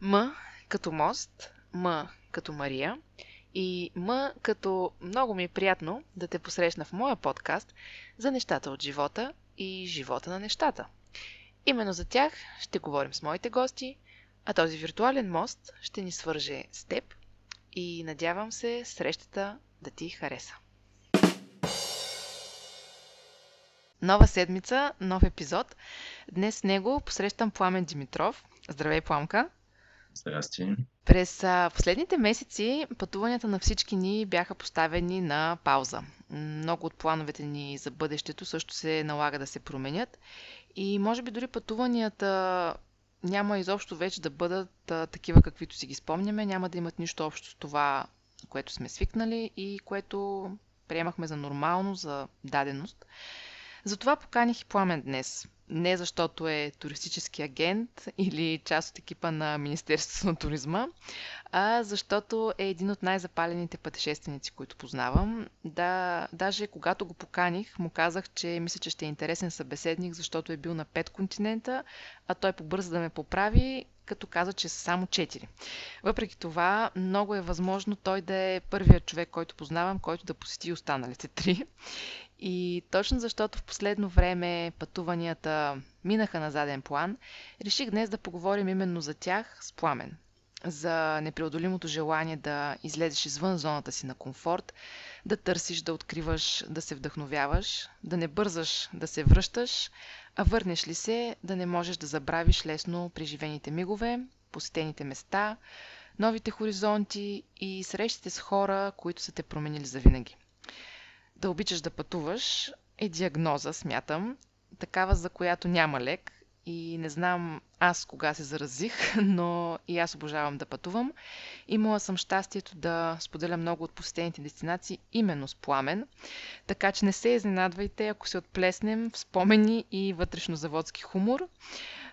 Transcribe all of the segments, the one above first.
М като мост, М като Мария и М като много ми е приятно да те посрещна в моя подкаст за нещата от живота и живота на нещата. Именно за тях ще говорим с моите гости, а този виртуален мост ще ни свърже с теб и надявам се срещата да ти хареса. Нова седмица, нов епизод. Днес с него посрещам Пламен Димитров. Здравей, Пламка! Здрасти! През последните месеци пътуванията на всички ни бяха поставени на пауза. Много от плановете ни за бъдещето също се налага да се променят и може би дори пътуванията няма изобщо вече да бъдат такива, каквито си ги спомняме, няма да имат нищо общо с това, което сме свикнали и което приемахме за нормално, за даденост. Затова поканих и Пламен днес. Не защото е туристически агент или част от екипа на Министерството на туризма, а защото е един от най-запалените пътешественици, които познавам. Да, даже когато го поканих, му казах, че мисля, че ще е интересен събеседник, защото е бил на пет континента, а той побърза да ме поправи, като каза, че са само 4. Въпреки това, много е възможно той да е първият човек, който познавам, който да посети останалите три. И точно защото в последно време пътуванията минаха на заден план, реших днес да поговорим именно за тях с Пламен. За непреодолимото желание да излезеш извън зоната си на комфорт, да търсиш, да откриваш, да се вдъхновяваш, да не бързаш да се връщаш, а върнеш ли се, да не можеш да забравиш лесно преживените мигове, посетените места, новите хоризонти и срещите с хора, които са те променили завинаги да обичаш да пътуваш е диагноза, смятам, такава за която няма лек и не знам аз кога се заразих, но и аз обожавам да пътувам. Имала съм щастието да споделя много от посетените дестинации именно с пламен, така че не се изненадвайте, ако се отплеснем в спомени и вътрешнозаводски хумор.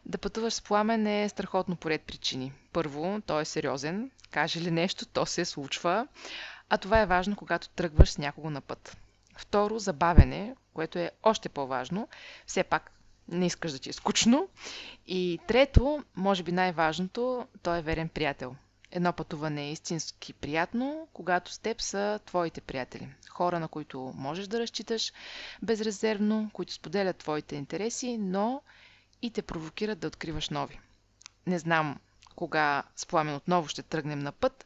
Да пътуваш с пламен е страхотно поред причини. Първо, той е сериозен. Каже ли нещо, то се случва. А това е важно, когато тръгваш с някого на път. Второ, забавене, което е още по-важно. Все пак не искаш да ти е скучно. И трето, може би най-важното, той е верен приятел. Едно пътуване е истински приятно, когато с теб са твоите приятели. Хора, на които можеш да разчиташ безрезервно, които споделят твоите интереси, но и те провокират да откриваш нови. Не знам кога с пламен отново ще тръгнем на път,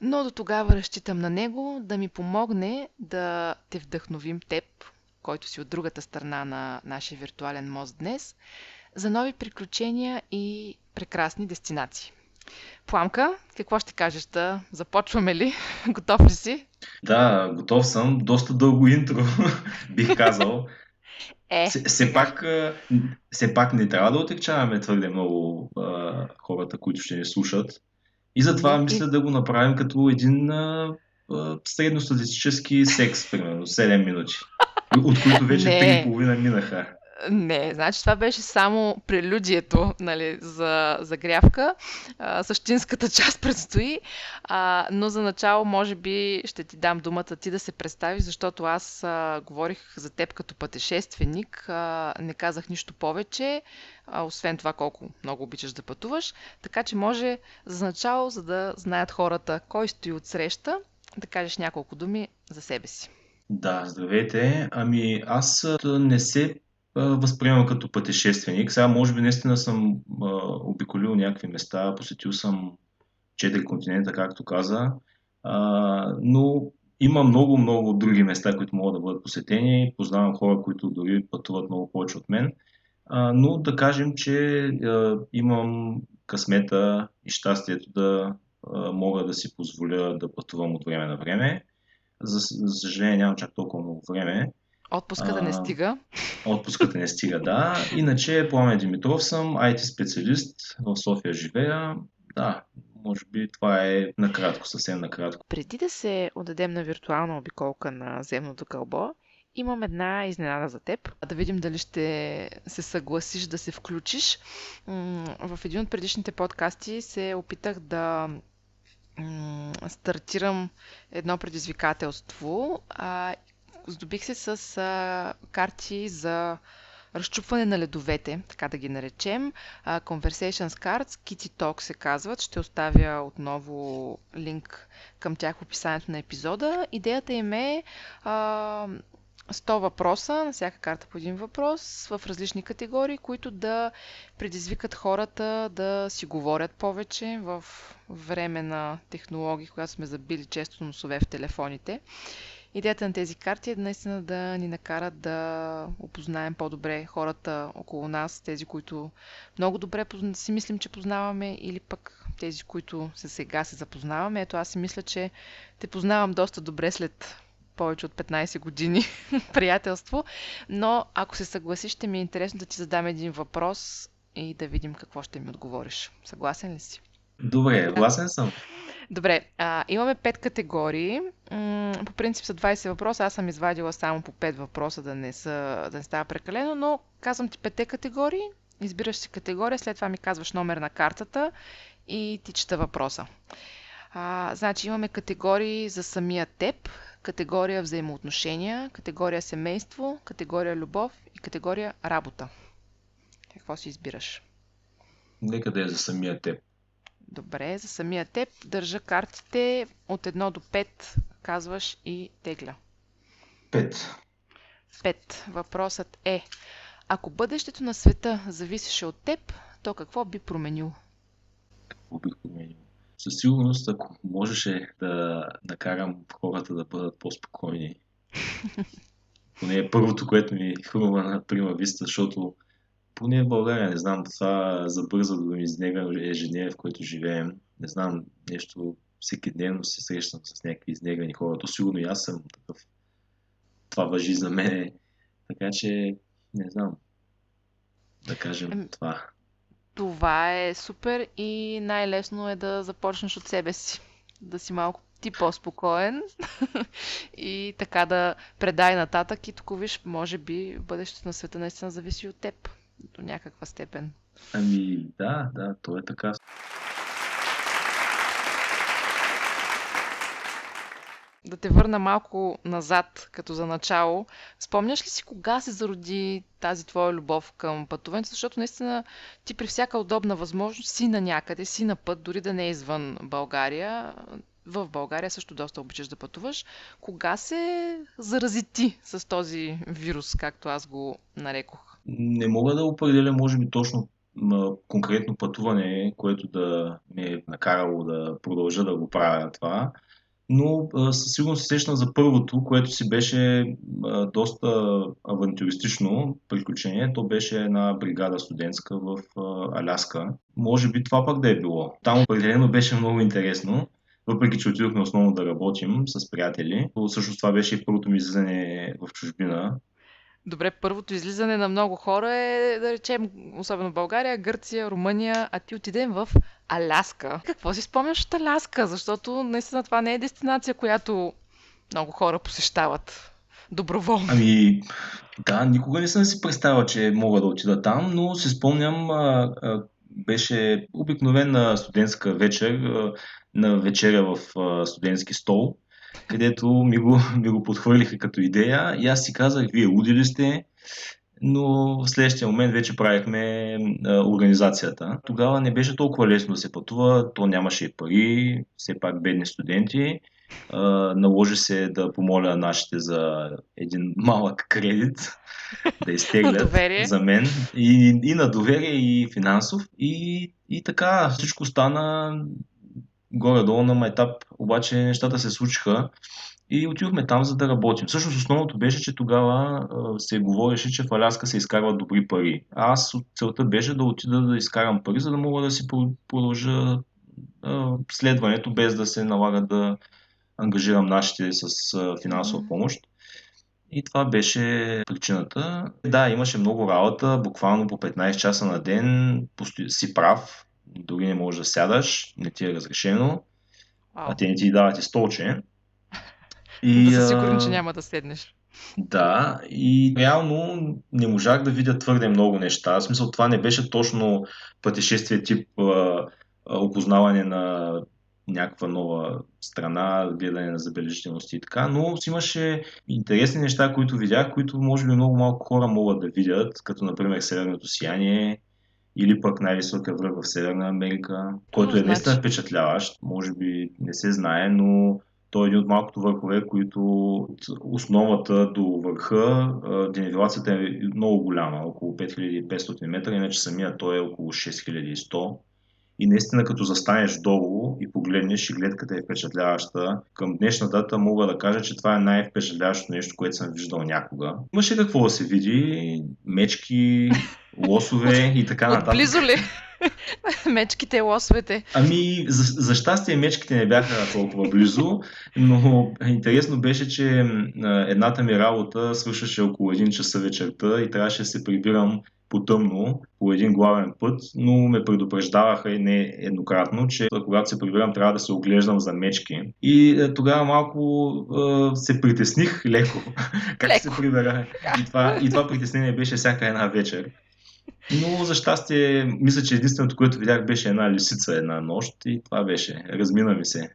но до тогава разчитам на него да ми помогне да те вдъхновим теб, който си от другата страна на нашия виртуален мост днес, за нови приключения и прекрасни дестинации. Пламка, какво ще кажеш? Да започваме ли? Готов ли си? Да, готов съм. Доста дълго интро, бих казал. Е, все, пак, все пак не трябва да отекчаваме твърде много а, хората, които ще ни слушат. И затова мисля да го направим като един а, а, средностатистически секс, примерно, 7 минути. От които вече 3,5 минаха. Не, значи това беше само прелюдието нали, за загрявка. Същинската част предстои. А, но за начало, може би, ще ти дам думата ти да се представиш, защото аз а, говорих за теб като пътешественик. А, не казах нищо повече, а, освен това колко много обичаш да пътуваш. Така че може за начало, за да знаят хората кой стои от среща, да кажеш няколко думи за себе си. Да, здравейте. Ами аз не се възприемам като пътешественик. Сега може би наистина съм а, обиколил някакви места, посетил съм четири континента, както каза, а, но има много, много други места, които могат да бъдат посетени. Познавам хора, които дори пътуват много повече от мен. А, но да кажем, че а, имам късмета и щастието да а, мога да си позволя да пътувам от време на време. За, за съжаление нямам чак толкова много време. Отпуска да не стига. Отпуската не стига, да. Иначе Пламен Димитров съм, IT специалист, в София живея. Да, може би това е накратко, съвсем накратко. Преди да се отдадем на виртуална обиколка на земното кълбо, имам една изненада за теб. Да видим дали ще се съгласиш да се включиш. В един от предишните подкасти се опитах да стартирам едно предизвикателство, здобих се с а, карти за разчупване на ледовете, така да ги наречем. Conversations Cards, Kitty Talk се казват. Ще оставя отново линк към тях в описанието на епизода. Идеята им е а, 100 въпроса, на всяка карта по един въпрос, в различни категории, които да предизвикат хората да си говорят повече в време на технологии, когато сме забили често носове в телефоните. Идеята на тези карти е наистина да ни накарат да опознаем по-добре хората около нас, тези, които много добре си мислим, че познаваме, или пък тези, които се сега се запознаваме. Ето аз си мисля, че те познавам доста добре след повече от 15 години приятелство, но ако се съгласиш, ще ми е интересно да ти задам един въпрос и да видим какво ще ми отговориш. Съгласен ли си? Добре, съгласен съм. Добре, а, имаме 5 категории. М- по принцип са 20 въпроса. Аз съм извадила само по 5 въпроса, да не, са, да не става прекалено, но казвам ти 5 категории. Избираш си категория, след това ми казваш номер на картата и ти чета въпроса. А, значи имаме категории за самия теб, категория взаимоотношения, категория семейство, категория любов и категория работа. Какво си избираш? Нека да е за самия теб. Добре, за самия теб държа картите от 1 до 5, казваш и тегля. 5. 5. Въпросът е, ако бъдещето на света зависеше от теб, то какво би променил? Какво би променил? Със сигурност, ако можеше да накарам хората да бъдат по-спокойни. Поне е първото, което ми хрумва на прима виста, защото поне в България, не знам, това забърза до изнегане ежедневие, в който живеем. Не знам, нещо всеки ден се срещам с някакви изнегани хора. То сигурно и аз съм такъв. Това въжи за мен. Така че, не знам. Да кажем това. Това е супер и най-лесно е да започнеш от себе си. Да си малко ти по-спокоен и така да предай нататък и тук виж, може би бъдещето на света наистина зависи от теб до някаква степен. Ами да, да, то е така. да те върна малко назад, като за начало. Спомняш ли си кога се зароди тази твоя любов към пътуването? Защото наистина ти при всяка удобна възможност си на някъде, си на път, дори да не е извън България. В България също доста обичаш да пътуваш. Кога се зарази ти с този вирус, както аз го нарекох? Не мога да определя, може би, точно конкретно пътуване, което да ме е накарало да продължа да го правя това но със сигурност се сещам за първото, което си беше доста авантюристично приключение. То беше една бригада студентска в Аляска. Може би това пък да е било. Там определено беше много интересно въпреки че отидохме основно да работим с приятели. Също това беше и първото ми излизане в чужбина. Добре, първото излизане на много хора е, да речем, особено България, Гърция, Румъния, а ти отидем в Аляска. Какво си спомняш от Аляска? Защото наистина това не е дестинация, която много хора посещават доброволно. Ами, да, никога не съм си представил, че мога да отида там, но си спомням, а, а, беше обикновена студентска вечер, а, на вечеря в а, студентски стол където ми го, ми го подхвърлиха като идея и аз си казах, вие луди ли сте? но в следващия момент вече правихме а, организацията. Тогава не беше толкова лесно да се пътува, то нямаше и пари, все пак бедни студенти. А, наложи се да помоля нашите за един малък кредит да изтеглят за мен и, и на доверие и финансов. И, и така всичко стана горе-долу на майтап, обаче нещата се случиха и отидохме там, за да работим. Всъщност основното беше, че тогава се говореше, че в Аляска се изкарват добри пари. А аз целта беше да отида да изкарам пари, за да мога да си продължа следването, без да се налага да ангажирам нашите с финансова помощ. И това беше причината. Да, имаше много работа, буквално по 15 часа на ден, си прав, дори не можеш да сядаш, не ти е разрешено, а те не ти дават и столче. И, да си сигурен, че няма да седнеш. Да, и реално не можах да видя твърде много неща. В смисъл това не беше точно пътешествие тип а, опознаване на някаква нова страна, гледане на забележителности и така, но си имаше интересни неща, които видях, които може би много малко хора могат да видят, като например Северното сияние или пък най-високия връх в Северна Америка, който е наистина значи... впечатляващ. Може би не се знае, но той е един от малкото върхове, които от основата до върха денивелацията е много голяма, около 5500 метра, иначе самия той е около 6100. И наистина, като застанеш долу и погледнеш и гледката е впечатляваща, към днешна дата мога да кажа, че това е най-впечатляващото нещо, което съм виждал някога. Имаше какво да се види, мечки, лосове и така нататък. Близо ли? мечките, лосовете. Ами, за, за щастие мечките не бяха толкова близо, но интересно беше, че едната ми работа свършваше около един часа вечерта и трябваше да се прибирам по-тъмно по един главен път, но ме предупреждаваха и не еднократно, че когато се прибирам трябва да се оглеждам за мечки. И е, тогава малко е, се притесних леко как леко. се прибера. И това, и това притеснение беше всяка една вечер. Но за щастие, мисля, че единственото, което видях, беше една лисица една нощ и това беше. Размина ми се.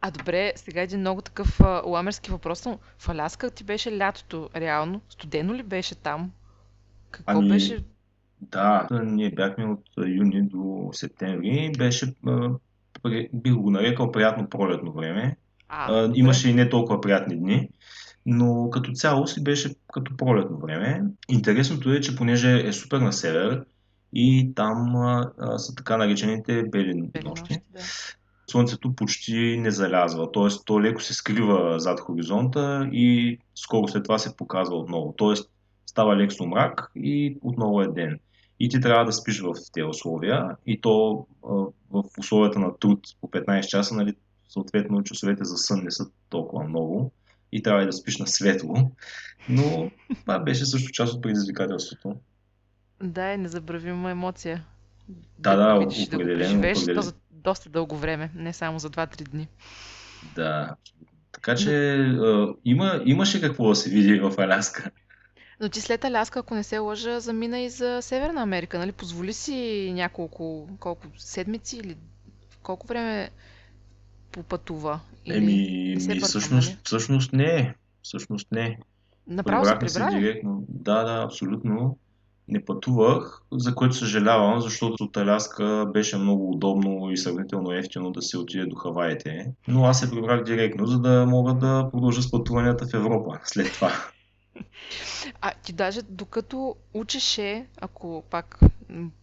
А добре, сега един много такъв а, ламерски въпрос. В Аляска ти беше лятото, реално? Студено ли беше там? Какво ами, беше? Да, ние бяхме от юни до септември. Беше, бих го нарекал, приятно пролетно време. А, Имаше и не толкова приятни дни, но като цяло си беше като пролетно време. Интересното е, че понеже е супер на север и там а, са така наречените бели, бели нощи, да. слънцето почти не залязва, т.е. то леко се скрива зад хоризонта и скоро след това се показва отново. Т.е става лек сумрак и отново е ден. И ти трябва да спиш в тези условия и то в условията на труд по 15 часа, нали, съответно часовете за сън не са толкова много и трябва и да спиш на светло. Но това беше също част от предизвикателството. Да, е незабравима емоция. Да, да, да определено. Да живееш определен. за доста дълго време, не само за 2-3 дни. Да. Така че има, имаше какво да се види в Аляска. Но ти след Аляска, ако не се лъжа, замина и за Северна Америка, нали? Позволи си няколко, колко седмици или колко време попътува? Или Еми, ми, всъщност, нали? всъщност не. Всъщност не. Направо се прибрали? Се директно. Да, да, абсолютно. Не пътувах, за което съжалявам, защото от Аляска беше много удобно и сравнително ефтино да се отиде до Хаваите. Но аз се прибрах директно, за да мога да продължа с пътуванията в Европа след това. А ти даже докато учеше, ако пак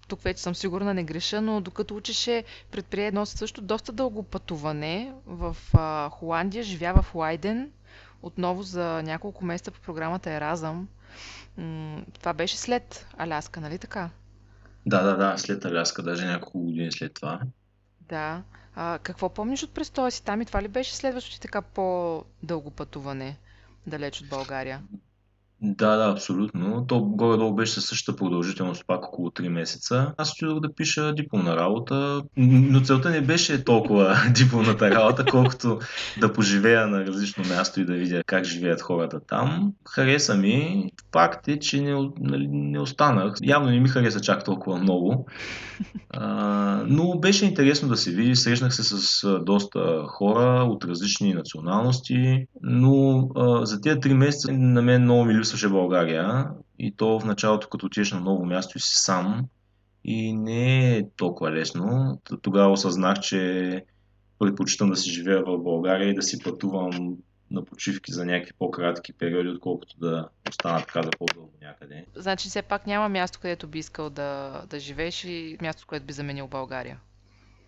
тук вече съм сигурна не греша, но докато учеше предприе едно също доста дълго пътуване в а, Холандия, живя в Лайден, отново за няколко месеца по програмата Еразъм. М- това беше след Аляска, нали така? Да, да, да, след Аляска, даже няколко години след това. Да. А, какво помниш от престоя си там и това ли беше следващото ти така по-дълго пътуване далеч от България? Да, да, абсолютно. То горе-долу беше със същата продължителност, пак около 3 месеца. Аз отидох да пиша дипломна работа, но целта не беше толкова дипломната работа, колкото да поживея на различно място и да видя как живеят хората там. Хареса ми. Факт е, че не, нали, не останах. Явно не ми хареса чак толкова много. А, но беше интересно да се види. Срещнах се с доста хора от различни националности, но а, за тези 3 месеца на мен много ми липсваше България и то в началото, като отидеш на ново място и си сам и не е толкова лесно. Тогава осъзнах, че предпочитам да си живея в България и да си пътувам на почивки за някакви по-кратки периоди, отколкото да остана така за по-дълго някъде. Значи все пак няма място, където би искал да, да живееш и място, което би заменил България?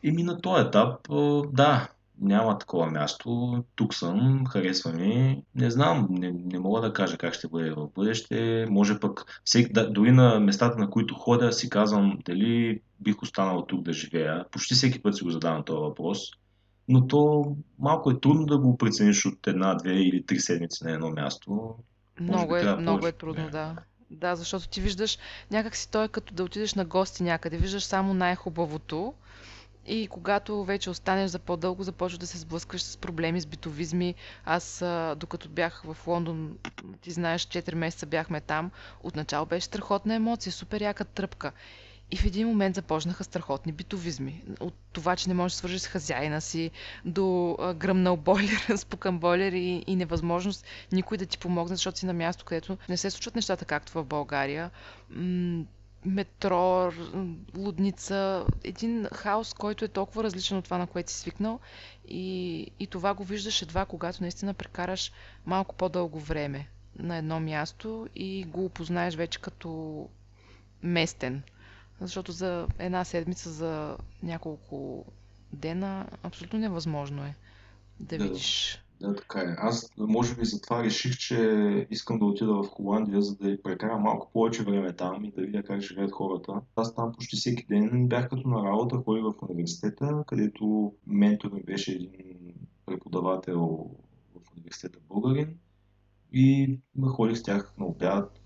Еми на този етап, да, няма такова място. Тук съм, харесва ми. Не знам, не, не мога да кажа как ще бъде в бъдеще. Може пък, всеки, да, дори на местата, на които ходя, си казвам дали бих останал тук да живея. Почти всеки път си го задавам този въпрос. Но то малко е трудно да го прецениш от една, две или три седмици на едно място. Много, е, много е трудно, да. Да, защото ти виждаш, някак си той е като да отидеш на гости някъде, виждаш само най-хубавото и когато вече останеш за по-дълго, започваш да се сблъскаш с проблеми, с битовизми. Аз, докато бях в Лондон, ти знаеш, 4 месеца бяхме там, отначало беше страхотна емоция, супер яка тръпка. И в един момент започнаха страхотни битовизми. От това, че не можеш да свържиш с хазяина си, до гръмнал бойлер, спукан бойлер и, и невъзможност никой да ти помогне, защото си на място, където не се случват нещата както в България. Метро, лудница, един хаос, който е толкова различен от това, на което си свикнал. И, и това го виждаш едва, когато наистина прекараш малко по-дълго време на едно място и го опознаеш вече като местен. Защото за една седмица, за няколко дена, абсолютно невъзможно е да видиш. Да, така е. Аз, може би, затова реших, че искам да отида в Холандия, за да прекарам малко повече време там и да видя как живеят хората. Аз там почти всеки ден бях като на работа, ходих в университета, където ментор ми беше един преподавател в университета българин и ходих с тях на обяд,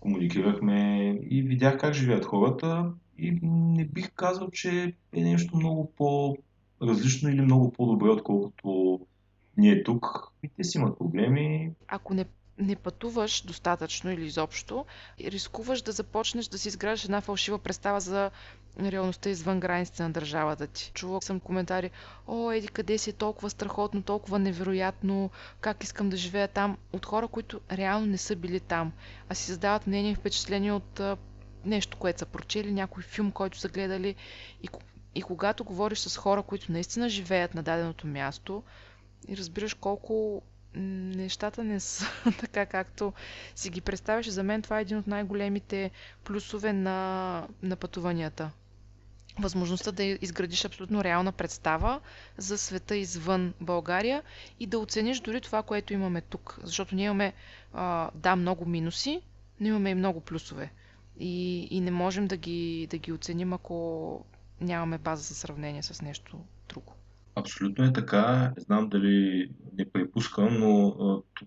комуникирахме и видях как живеят хората и не бих казал, че е нещо много по-различно или много по-добре, отколкото ние тук. И те си имат проблеми. Ако не не пътуваш достатъчно или изобщо, рискуваш да започнеш да си изграждаш една фалшива представа за реалността извън границите на държавата ти. Чувал съм коментари, о, еди къде си е толкова страхотно, толкова невероятно, как искам да живея там, от хора, които реално не са били там, а си създават мнение и впечатление от нещо, което са прочели, някой филм, който са гледали. И, и когато говориш с хора, които наистина живеят на даденото място, и разбираш колко нещата не са така, както си ги представяш. За мен това е един от най-големите плюсове на, на пътуванията. Възможността да изградиш абсолютно реална представа за света извън България и да оцениш дори това, което имаме тук. Защото ние имаме, да, много минуси, но имаме и много плюсове. И, и не можем да ги, да ги оценим, ако нямаме база за сравнение с нещо друго. Абсолютно е така. Знам дали не припускам, но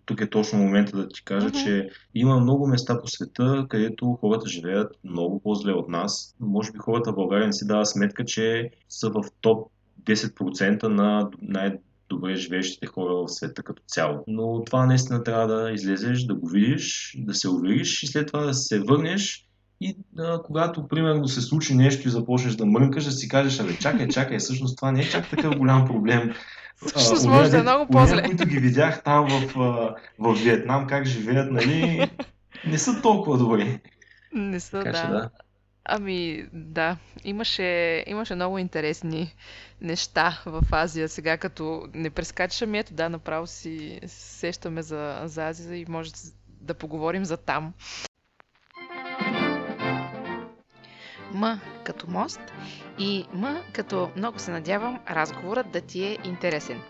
тук е точно момента да ти кажа, mm-hmm. че има много места по света, където хората живеят много по-зле от нас. Може би хората в България не си дава сметка, че са в топ 10% на най- добре живеещите хора в света като цяло. Но това наистина трябва да излезеш, да го видиш, да се увериш и след това да се върнеш и а, когато, примерно, се случи нещо и започнеш да мрънкаш, да си кажеш, абе, чакай, чакай, всъщност това не е чак такъв голям проблем. Всъщност може да е много по-зле. които ги видях там в, в Виетнам, как живеят, нали, не са толкова добри. Не са, така, да. да. Ами, да, имаше, имаше много интересни неща в Азия. Сега като не прескачаме, ето да, направо си сещаме за, за Азия и може да поговорим за там. М като мост и М като много се надявам разговорът да ти е интересен.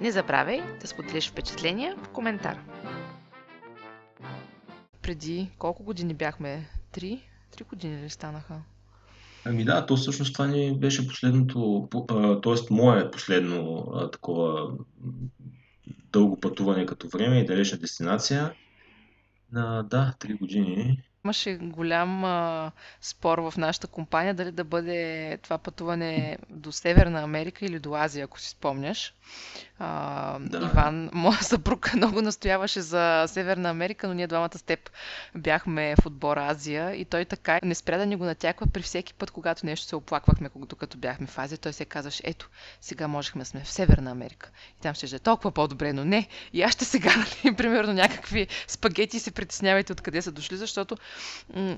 Не забравяй да споделиш впечатления в коментар. Преди колко години бяхме? Три? Три години ли станаха? Ами да, то всъщност това ни беше последното, т.е. мое последно такова дълго пътуване като време и далечна дестинация. да, три години. Имаше голям а, спор в нашата компания дали да бъде това пътуване до Северна Америка или до Азия, ако си спомняш. А, да. Иван, моя съпруг, много настояваше за Северна Америка, но ние двамата с теб бяхме в отбор Азия и той така не спря да ни го натяква при всеки път, когато нещо се оплаквахме, докато бяхме в Азия. Той се казваше, ето, сега можехме да сме в Северна Америка. И там ще е толкова по-добре, но не. И аз ще сега, нали, примерно, някакви спагети се притеснявайте откъде са дошли, защото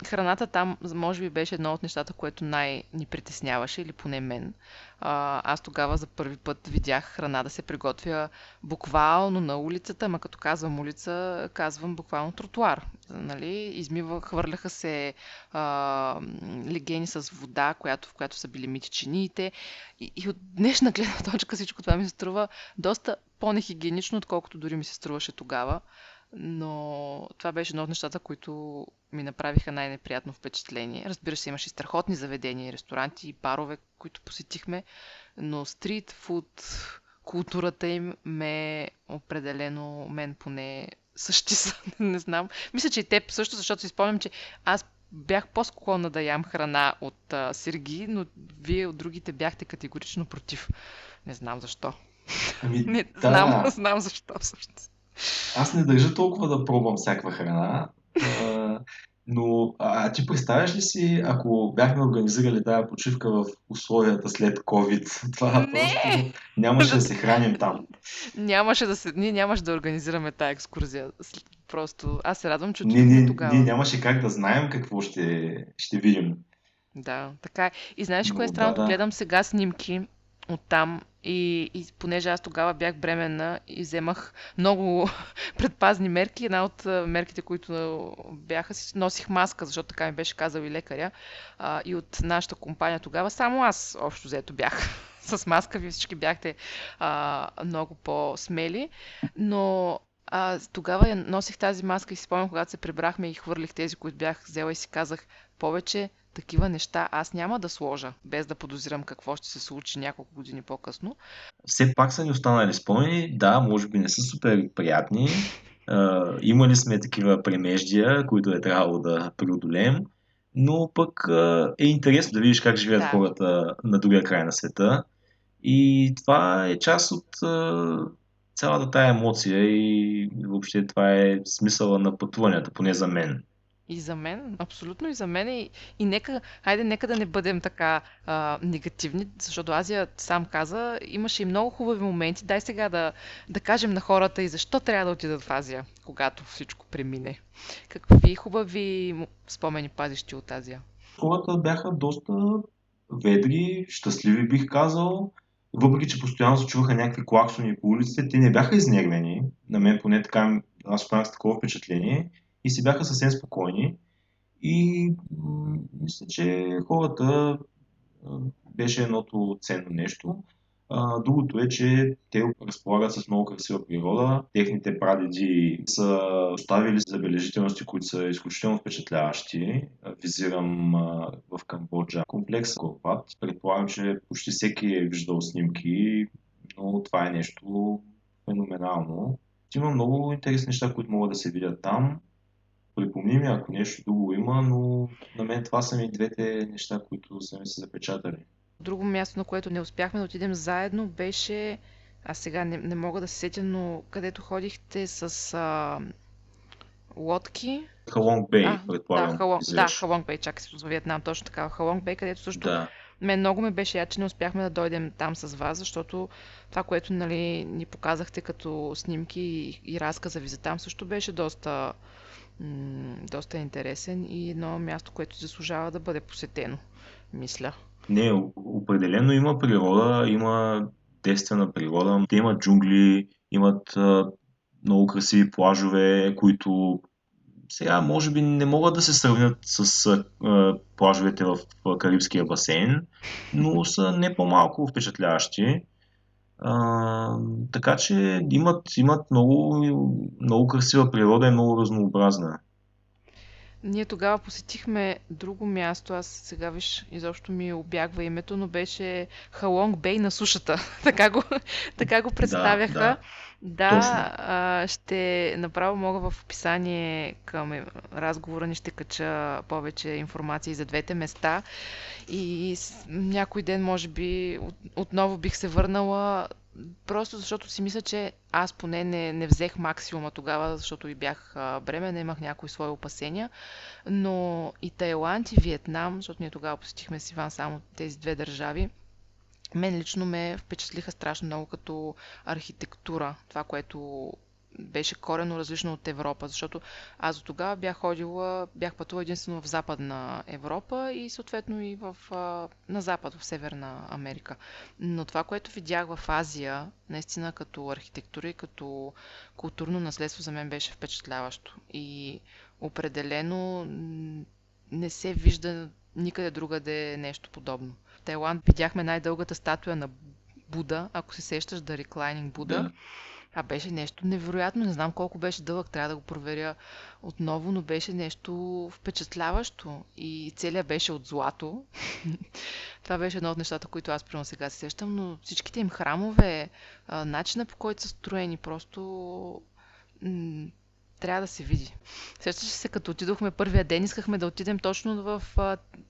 храната там, може би, беше едно от нещата, което най-ни притесняваше, или поне мен аз тогава за първи път видях храна да се приготвя буквално на улицата, ама като казвам улица, казвам буквално тротуар. Нали? Измива, хвърляха се а, легени с вода, която, в която са били мити чиниите. И, и от днешна гледна точка всичко това ми се струва доста по-нехигиенично, отколкото дори ми се струваше тогава. Но това беше едно от нещата, които ми направиха най-неприятно впечатление. Разбира се, имаше страхотни заведения, ресторанти и барове, които посетихме, но стрит фуд, културата им ме определено, мен поне същи са, не знам. Мисля, че и теб също, защото си спомням, че аз бях по-склонна да ям храна от а, Сергий, но вие от другите бяхте категорично против. Не знам защо. Ами, не, да. знам, знам защо всъщност. Аз не държа толкова да пробвам всякаква храна. Но а, ти представяш ли си, ако бяхме организирали тази почивка в условията след COVID, това Не! просто нямаше да се храним там. Нямаше да се... Ние нямаше да организираме тази екскурзия. Просто аз се радвам, че Ние, ние, ние тогава. нямаше как да знаем какво ще, ще видим. Да, така е. И знаеш кое е Но да, странното? да. Гледам сега снимки от там и, и понеже аз тогава бях бременна и вземах много предпазни мерки, една от мерките, които бяха, си носих маска, защото така ми беше казал и лекаря. А, и от нашата компания тогава само аз общо взето бях с маска, вие всички бяхте а, много по-смели, но а, тогава я носих тази маска и си спомням, когато се прибрахме и хвърлих тези, които бях взела и си казах, повече такива неща аз няма да сложа, без да подозирам какво ще се случи няколко години по-късно. Все пак са ни останали спомени. Да, може би не са супер приятни. А, имали сме такива премеждия, които е трябвало да преодолеем. Но пък а, е интересно да видиш как живеят Да, хората на другия край на света. И това е част от а, цялата тая емоция и въобще това е смисъла на пътуванията, поне за мен. И за мен, абсолютно и за мен. И, и нека, хайде, нека да не бъдем така а, негативни, защото Азия сам каза, имаше и много хубави моменти. Дай сега да, да кажем на хората и защо трябва да отидат в Азия, когато всичко премине. Какви хубави спомени пазиш ти от Азия? Хората бяха доста ведри, щастливи бих казал. Въпреки, че постоянно се чуваха някакви клаксони по улиците, те не бяха изнервени. На мен поне така, аз останах с такова впечатление. И си бяха съвсем спокойни. И мисля, че хората беше едното ценно нещо. Другото е, че те разполагат с много красива природа. Техните прадеди са оставили забележителности, които са изключително впечатляващи. Визирам в Камбоджа комплекс Горбат. Предполагам, че почти всеки е виждал снимки, но това е нещо феноменално. Има много интересни неща, които могат да се видят там. Припомни ми, ако нещо друго има, но на мен това са ми двете неща, които са ми се запечатали. Друго място, на което не успяхме да отидем заедно, беше, аз сега не, не мога да се сетя, но където ходихте с а, лодки. Халонг Бей, А, да, предполагам, Халонг, да. Халонг Бей, чакай се, за Виетнам, точно така, Халонг Бей, където също Да. мен много ме беше яд, че не успяхме да дойдем там с вас, защото това, което нали, ни показахте като снимки и, и разказа ви за там, също беше доста, доста интересен и едно място, което заслужава да бъде посетено, мисля. Не, определено има природа, има девствена природа. Те имат джунгли, имат много красиви плажове, които сега може би не могат да се сравнят с а, плажовете в Карибския басейн, но са не по-малко впечатляващи. А, така че имат, имат много, много красива природа и много разнообразна. Ние тогава посетихме друго място, аз сега виж, изобщо ми обягва името, но беше Халонг Бей на сушата. Така го, така го Да, представяха. Да, точно. А, ще направо мога в описание към е, разговора ни ще кача повече информация и за двете места. И някой ден, може би, от- отново бих се върнала, просто защото си мисля, че аз поне не, не взех максимума тогава, защото и бях бременна, имах някои свои опасения. Но и Тайланд, и Виетнам, защото ние тогава посетихме с Иван само тези две държави, мен лично ме впечатлиха страшно много като архитектура. Това, което беше коренно различно от Европа, защото аз до тогава бях ходила, бях пътувала единствено в Западна Европа и съответно и в, на Запад, в Северна Америка. Но това, което видях в Азия, наистина като архитектура и като културно наследство за мен беше впечатляващо. И определено не се вижда никъде другаде нещо подобно. Тайланд видяхме най-дългата статуя на Буда, ако се сещаш, да Reclining Буда. Да. Това беше нещо невероятно. Не знам колко беше дълъг, трябва да го проверя отново, но беше нещо впечатляващо. И целият беше от злато. Това беше едно от нещата, които аз примерно сега се сещам, но всичките им храмове, а, начина по който са строени, просто трябва да се види. Сещаш се, като отидохме първия ден, искахме да отидем точно в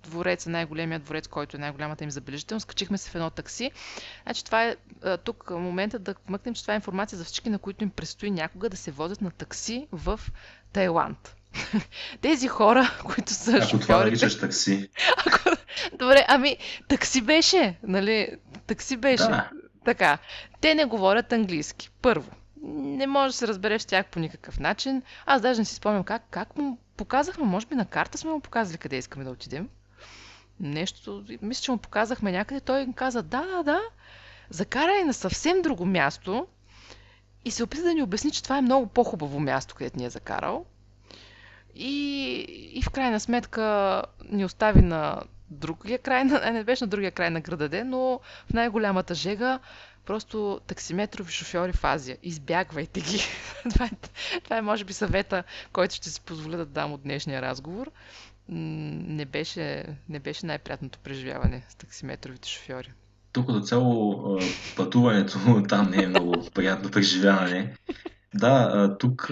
двореца, най-големия дворец, който е най-голямата им забележителност. Качихме се в едно такси. Значи това е тук момента да вмъкнем, че това е информация за всички, на които им предстои някога да се водят на такси в Тайланд. Тези хора, които са Ако това наричаш такси. Ако... Добре, ами такси беше, нали? Такси беше. Да. Така. Те не говорят английски. Първо. Не може да се разбереш с тях по никакъв начин. Аз даже не си спомням как, как му показахме, може би на карта сме му показали къде искаме да отидем. Нещо, мисля, че му показахме някъде. Той каза, да, да, да, закарай на съвсем друго място и се опита да ни обясни, че това е много по-хубаво място, където ни е закарал. И, и в крайна сметка ни остави на другия край, на, не беше на другия край на града, де, но в най-голямата жега просто таксиметрови шофьори в Азия. Избягвайте ги. това, е, това е, може би, съвета, който ще си позволя да дам от днешния разговор. Не беше, не беше най-приятното преживяване с таксиметровите шофьори. Тук до цяло пътуването там не е много приятно преживяване. Да, тук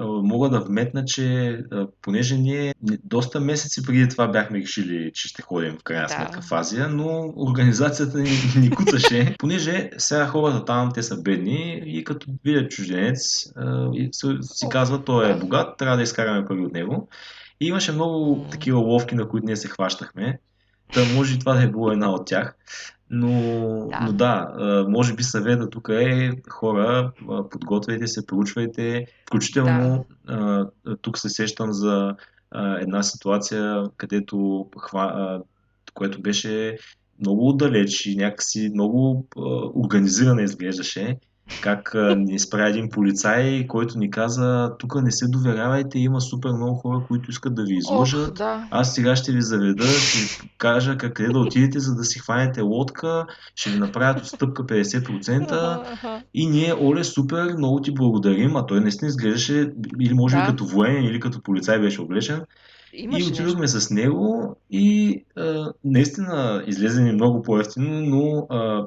мога да вметна, че понеже ние доста месеци преди това бяхме решили, че ще ходим в крайна да. сметка в Азия, но организацията ни, ни куцаше, понеже сега хората там, те са бедни и като видят чужденец си казват, той е богат, трябва да изкараме пари от него. И имаше много такива ловки, на които ние се хващахме. Та може и това да е било една от тях. Но да, но да може би съвета тук е хора, подготвяйте се, проучвайте. Включително да. тук се сещам за една ситуация, където което беше много далеч и някакси много организирана изглеждаше как ни изправи един полицай, който ни каза, тук не се доверявайте, има супер много хора, които искат да ви изложат. Ох, да. Аз сега ще ви заведа, ще ви кажа къде да отидете, за да си хванете лодка, ще ви направят отстъпка 50% и ние, Оле, супер, много ти благодарим, а той наистина изглеждаше или може да. би като военен, или като полицай беше облечен. Имаше и отидохме нещо. с него и а, наистина излезе ни много по-ефтино, но а,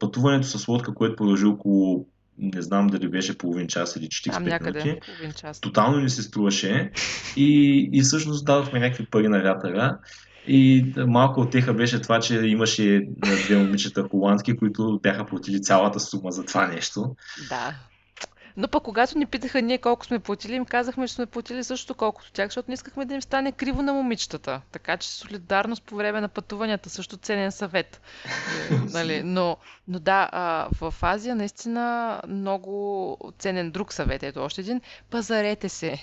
пътуването с лодка, което продължи около не знам дали беше половин час или 45 Там някъде, минути. Половин час. Тотално ни се струваше и, и всъщност дадохме някакви пари на вятъра. И малко от теха беше това, че имаше две момичета холандски, които бяха платили цялата сума за това нещо. Да. Но пък когато ни питаха ние колко сме платили, им казахме, че сме платили също колкото тях, защото не искахме да им стане криво на момичетата. Така че солидарност по време на пътуванията също ценен съвет. нали? но, но да, а, в Азия наистина много ценен друг съвет. Ето още един. Пазарете се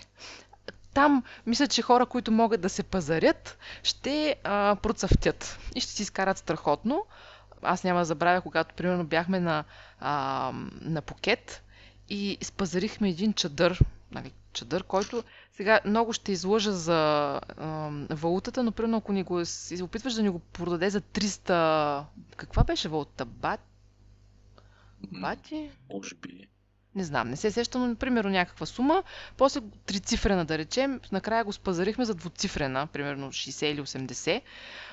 там мисля, че хора, които могат да се пазарят, ще а, процъфтят и ще си изкарат страхотно. Аз няма да забравя, когато примерно бяхме на, а, на Покет и спазарихме един чадър, нали, чадър, който сега много ще излъжа за а, валутата, но примерно ако ни го опитваш да ни го продаде за 300... Каква беше валутата? Бат? Бати? Може би. Не знам, не се сещам, но примерно някаква сума. После трицифрена да речем, накрая го спазарихме за двуцифрена, примерно 60 или 80.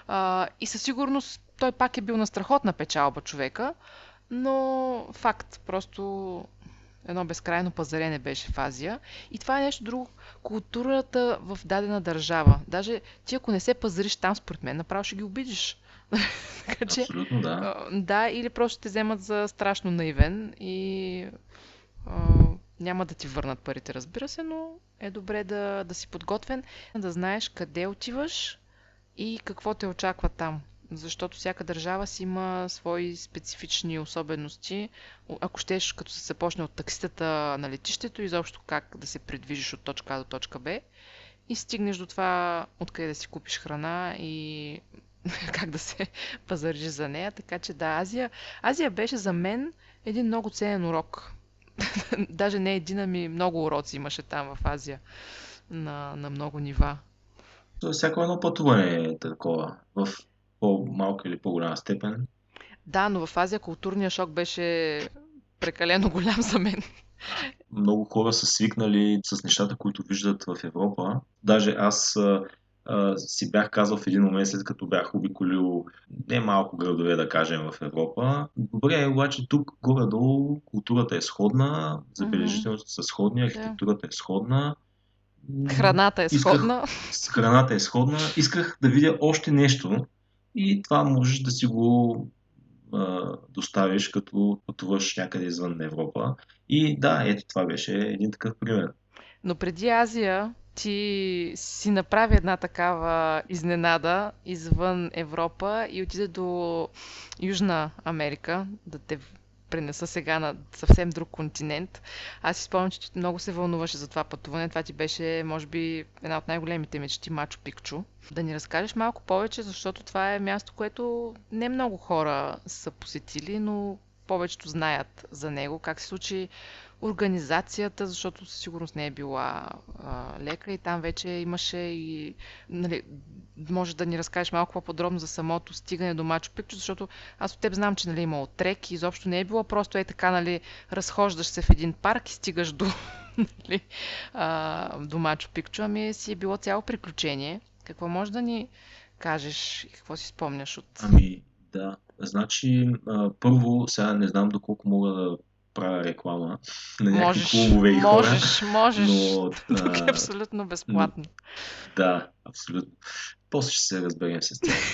А, и със сигурност той пак е бил на страхотна печалба човека, но факт, просто едно безкрайно пазарене беше в Азия. И това е нещо друго. Културата в дадена държава. Даже ти ако не се пазариш там, според мен, направо ще ги обидиш. така че, Абсолютно, да. Да, или просто те вземат за страшно наивен и а, няма да ти върнат парите, разбира се, но е добре да, да си подготвен, да знаеш къде отиваш и какво те очаква там защото всяка държава си има свои специфични особености. Ако щеш, като се започне от такситата на летището, изобщо как да се придвижиш от точка А до точка Б и стигнеш до това откъде да си купиш храна и как да се пазариш за нея. Така че да, Азия, Азия беше за мен един много ценен урок. Даже не един, ами много уроци имаше там в Азия на, на много нива. Всяко едно пътуване е такова. В по-малка или по-голяма степен. Да, но в Азия културният шок беше прекалено голям за мен. Много хора са свикнали с нещата, които виждат в Европа. Даже аз а, а, си бях казал в един момент, след като бях обиколил не малко градове, да кажем, в Европа. Добре, обаче тук горе-долу културата е сходна, забележителностите са сходни, архитектурата е сходна. Храната е сходна. Исках, храната е сходна. Исках да видя още нещо, и това можеш да си го доставиш, като пътуваш някъде извън Европа. И да, ето това беше един такъв пример. Но преди Азия, ти си направи една такава изненада извън Европа и отиде до Южна Америка, да те пренеса сега на съвсем друг континент. Аз си спомням, че много се вълнуваше за това пътуване. Това ти беше, може би, една от най-големите мечти Мачо Пикчу. Да ни разкажеш малко повече, защото това е място, което не много хора са посетили, но повечето знаят за него. Как се случи организацията, защото със сигурност не е била а, лека и там вече имаше и... Нали, може да ни разкажеш малко по-подробно за самото стигане до Мачо Пикчу, защото аз от теб знам, че нали, имало трек и изобщо не е било просто е така, нали, разхождаш се в един парк и стигаш до, нали, а, до Мачо Пикчу, ами си е било цяло приключение. Какво може да ни кажеш и какво си спомняш от... Ами, да. Значи, а, първо, сега не знам доколко мога да правя реклама на някакви можеш, клубове и хора. Можеш, можеш. Но, Тук е абсолютно безплатно. Да, абсолютно. После ще се разберем с това.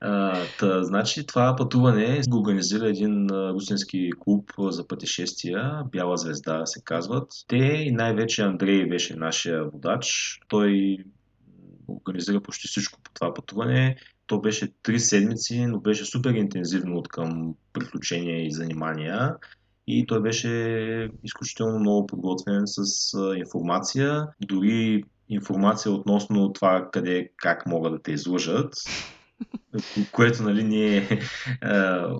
А, та, значи това пътуване го организира един русински клуб за пътешествия, Бяла звезда се казват. Те и най-вече Андрей беше нашия водач. Той организира почти всичко по това пътуване. То беше три седмици, но беше супер интензивно от към приключения и занимания и той беше изключително много подготвен с информация, дори информация относно това къде, как могат да те излъжат, което нали, ние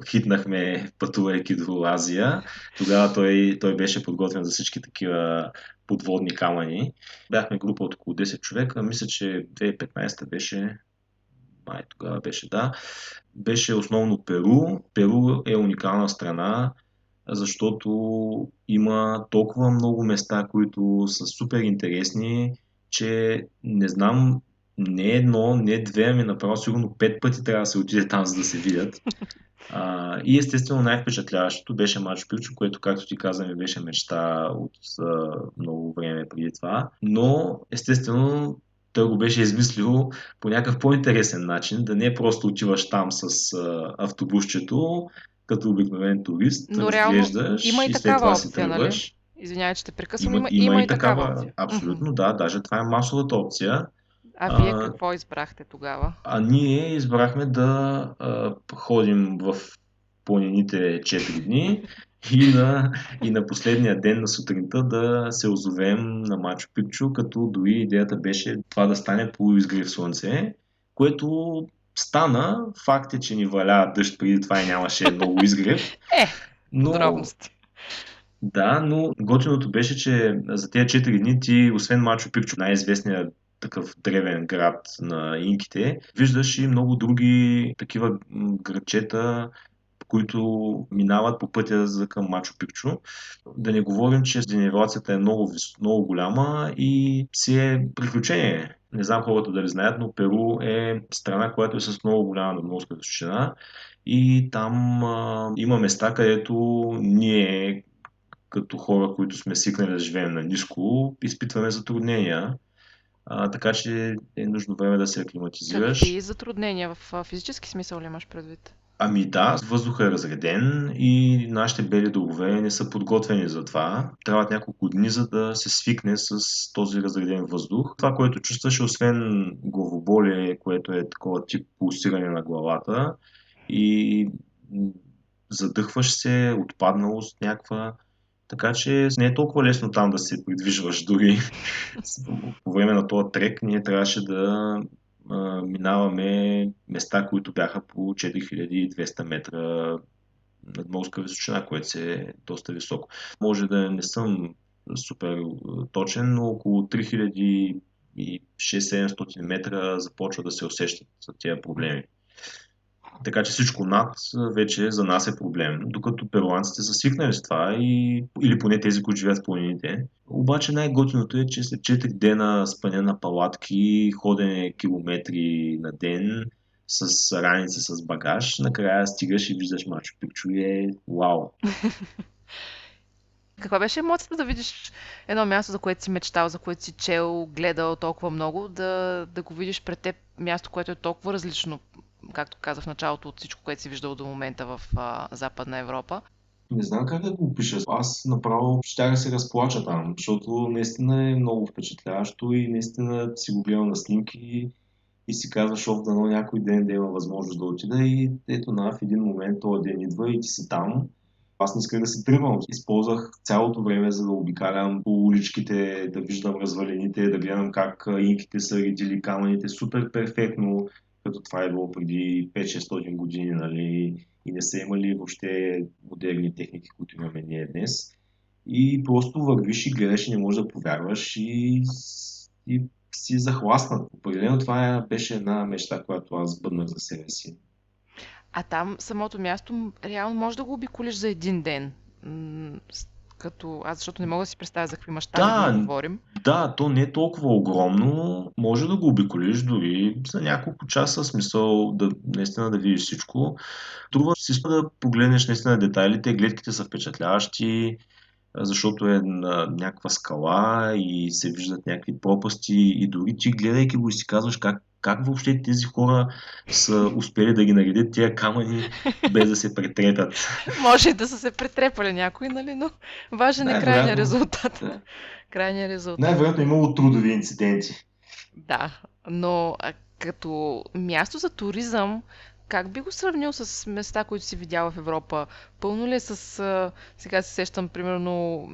хитнахме пътувайки до Азия. Тогава той, той беше подготвен за всички такива подводни камъни. Бяхме група от около 10 човека. Мисля, че 2015 беше май тогава беше, да. Беше основно Перу. Перу е уникална страна защото има толкова много места, които са супер интересни, че не знам, не едно, не две, ами направо сигурно пет пъти трябва да се отиде там, за да се видят. А, и естествено най-впечатляващото беше Мачо Пикчу, което, както ти каза, ми беше мечта от а, много време преди това. Но, естествено, той го беше измислил по някакъв по-интересен начин, да не просто отиваш там с автобусчето, като обикновен турист, Но реално има и, и такава опция, нали? Извинявай, че те прекъсвам. Има, има, има и, и такава, такава опция. Абсолютно, да. Даже това е масовата опция. А вие какво избрахте тогава? А ние избрахме да а, ходим в планините 4 дни и на, и на последния ден на сутринта да се озовем на Мачо Пикчу, като дори идеята беше това да стане по изгрев слънце, което стана. Факт е, че ни валя дъжд преди това и нямаше много изгрев. Е, но... подробности. Да, но готиното беше, че за тези 4 дни ти, освен Мачо Пикчо, най-известният такъв древен град на инките, виждаш и много други такива градчета, които минават по пътя за към Мачо Пикчо. Да не говорим, че денивелацията е много, много голяма и си е приключение. Не знам хората дали знаят, но Перу е страна, която е с много голяма надморска височина и там а, има места, където ние като хора, които сме свикнали да живеем на ниско, изпитваме затруднения. А, така че е нужно време да се аклиматизираш. Какви затруднения в физически смисъл ли имаш предвид? Ами да, въздухът е разреден и нашите бели дробове не са подготвени за това. Трябват няколко дни, за да се свикне с този разреден въздух. Това, което чувстваш, освен главоболие, което е такова тип пулсиране на главата и задъхваш се, отпадналост някаква. Така че не е толкова лесно там да се придвижваш дори. По време на този трек ние трябваше да минаваме места, които бяха по 4200 метра надморска височина, което се е доста високо. Може да не съм супер точен, но около 3600-700 метра започва да се усещат за тези проблеми. Така че всичко над вече за нас е проблем, докато перуанците са свикнали с това и, или поне тези, които живеят в планините. Обаче най-готиното е, че след 4 дена спане на палатки, ходене километри на ден, с раници, с багаж, накрая стигаш и виждаш Мачо Пикчу и е вау. Каква беше емоцията да видиш едно място, за което си мечтал, за което си чел, гледал толкова много, да, да го видиш пред теб място, което е толкова различно както казах в началото, от всичко, което си виждал до момента в а, Западна Европа. Не знам как да го опиша. Аз направо ще да се разплача там, защото наистина е много впечатляващо и наистина си го гледам на снимки и си казваш, ов, дано някой ден да има възможност да отида и ето на в един момент този ден идва и ти си там. Аз не исках да се тръгвам. Използвах цялото време, за да обикалям по уличките, да виждам развалините, да гледам как инките са редили камъните супер перфектно, като това е било преди 5-600 години, нали, и не са имали въобще модерни техники, които имаме ние днес. И просто вървиш и гледаш и не можеш да повярваш и, и си захласнат. Определено това беше една мечта, която аз бъднах за себе си. А там самото място реално може да го обиколиш за един ден. Като аз, защото не мога да си представя за какви мащаби да, да говорим. Да, то не е толкова огромно. Може да го обиколиш дори за няколко часа, смисъл да наистина да видиш всичко. Трува си да погледнеш наистина детайлите, гледките са впечатляващи защото е на някаква скала и се виждат някакви пропасти и дори ти гледайки го и си казваш как, как въобще тези хора са успели да ги наредят тия камъни без да се претрепят. Може да са се претрепали някои, нали, но важен е крайният резултат. Да. Крайният резултат. Най-вероятно е имало трудови инциденти. Да, но като място за туризъм, как би го сравнил с места, които си видял в Европа? Пълно ли е с... сега се сещам, примерно,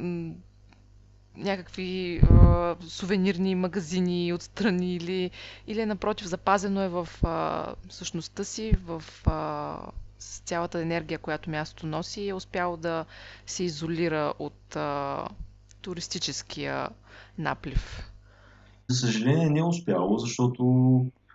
някакви а, сувенирни магазини отстрани или, или напротив запазено е в а, същността си, в а, с цялата енергия, която мястото носи и е успяло да се изолира от а, туристическия наплив. За съжаление не е успяло, защото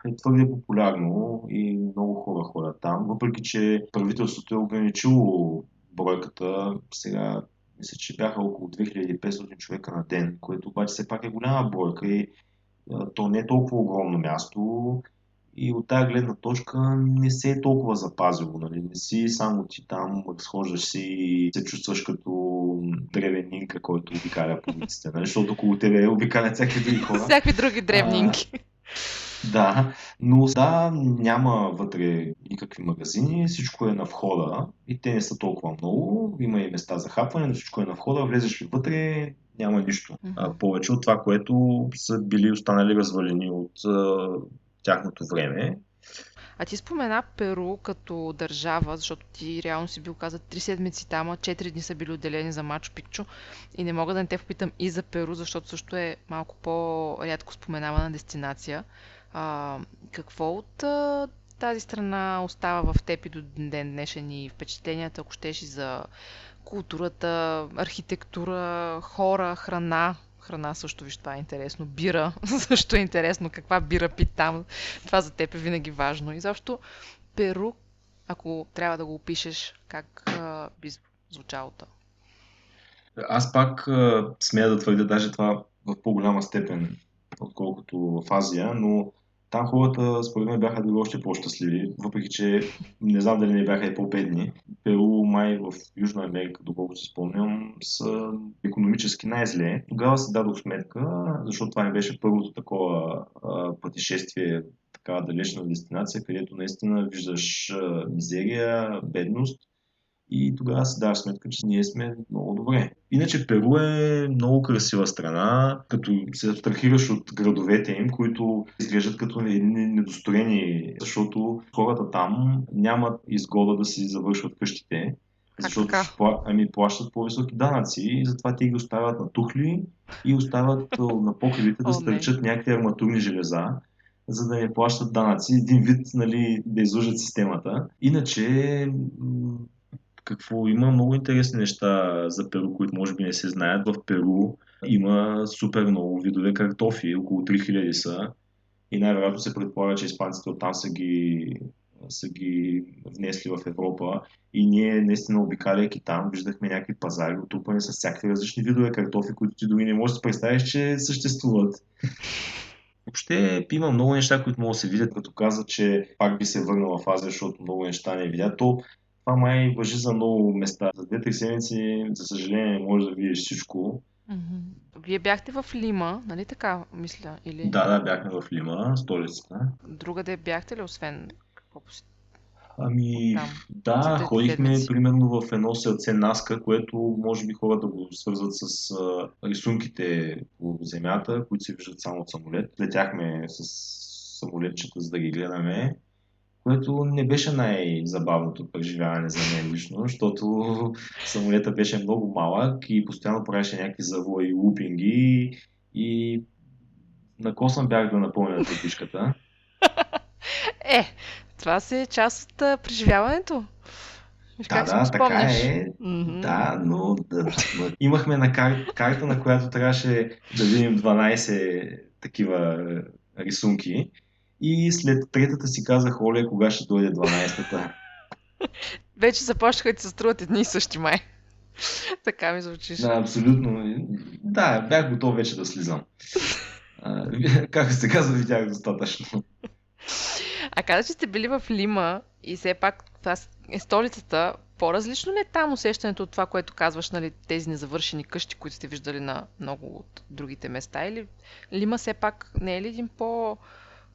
е твърде популярно и много хора ходят там, въпреки че правителството е ограничило бройката. Сега мисля, че бяха около 2500 човека на ден, което обаче все пак е голяма бройка и то не е толкова огромно място и от тази гледна точка не се е толкова запазило. Нали? Не си само ти там, схождаш си и се чувстваш като древен който обикаля по улиците. Нали? Защото около тебе обикалят всякакви други хора. Всякакви други древнинки. Да, но да, няма вътре никакви магазини, всичко е на входа и те не са толкова много, има и места за хапване, но всичко е на входа, влезеш ли вътре, няма нищо. А, повече от това, което са били останали развалени от а, тяхното време. А ти спомена Перу като държава, защото ти реално си бил каза три седмици там, а четири дни са били отделени за Мачо Пикчо и не мога да не те попитам и за Перу, защото също е малко по-рядко споменавана дестинация. А, какво от а, тази страна остава в теб и до ден днешен и впечатленията, ако щеш и за културата, архитектура, хора, храна? Храна също, виж, това е интересно. Бира също е интересно. Каква бира пи там? Това за теб е винаги важно. И защо Перу, ако трябва да го опишеш, как а, би звучало то? Аз пак смея да твърдя даже това в по-голяма степен, отколкото в Азия, но там хората, според мен, бяха дори още по-щастливи, въпреки че не знам дали не бяха и по-бедни. Перу, май в Южна Америка, доколкото си спомням, са економически най-зле. Тогава си дадох сметка, защото това не беше първото такова а, пътешествие, такава далечна дестинация, където наистина виждаш мизерия, бедност и тогава си даваш сметка, че ние сме много добре. Иначе Перу е много красива страна, като се абстрахираш от градовете им, които изглеждат като недостроени, защото хората там нямат изгода да си завършват къщите, защото ами, плащат по-високи данъци и затова те ги оставят на тухли и оставят на покривите да стърчат някакви арматурни железа за да не плащат данъци, един вид нали, да излъжат системата. Иначе какво има много интересни неща за Перу, които може би не се знаят. В Перу има супер много видове картофи, около 3000 са. И най-вероятно се предполага, че испанците оттам са ги, са ги внесли в Европа. И ние наистина обикаляйки там, виждахме някакви пазари, отрупани с всякакви различни видове картофи, които ти дори не можеш да представиш, че съществуват. Въобще има много неща, които могат да се видят, като каза, че пак би се върнал в Азия, защото много неща не видя. То това май въжи за много места. За две-три седмици, за съжаление, не можеш да видиш всичко. Вие бяхте в Лима, нали така, мисля? Или... Да, да, бяхме в Лима, столицата. Другаде бяхте ли, освен какво Ами, Там, да, ходихме седмици. примерно в едно селце Наска, което може би хората го свързват с а, рисунките по земята, които се виждат само от самолет. Летяхме с самолетчета, за да ги гледаме, което не беше най-забавното преживяване за мен лично, защото самолета беше много малък и постоянно правеше някакви завои и лупинги и накосан бях да напълня пътишката. Е, това си е част от преживяването. Да, да, така е. Мгм. Да, но да, но имахме на кар... карта, на която трябваше да видим 12 такива рисунки. И след третата си казах, оле, кога ще дойде 12-та. Вече започнаха да се струват едни и същи май. Така ми звучиш. Да, абсолютно. Да, бях готов вече да слизам. А, Как се казва, видях достатъчно. А каза, че сте били в Лима и все пак това е столицата. По-различно ли е там усещането от това, което казваш, нали, тези незавършени къщи, които сте виждали на много от другите места? Или Лима все пак не е ли един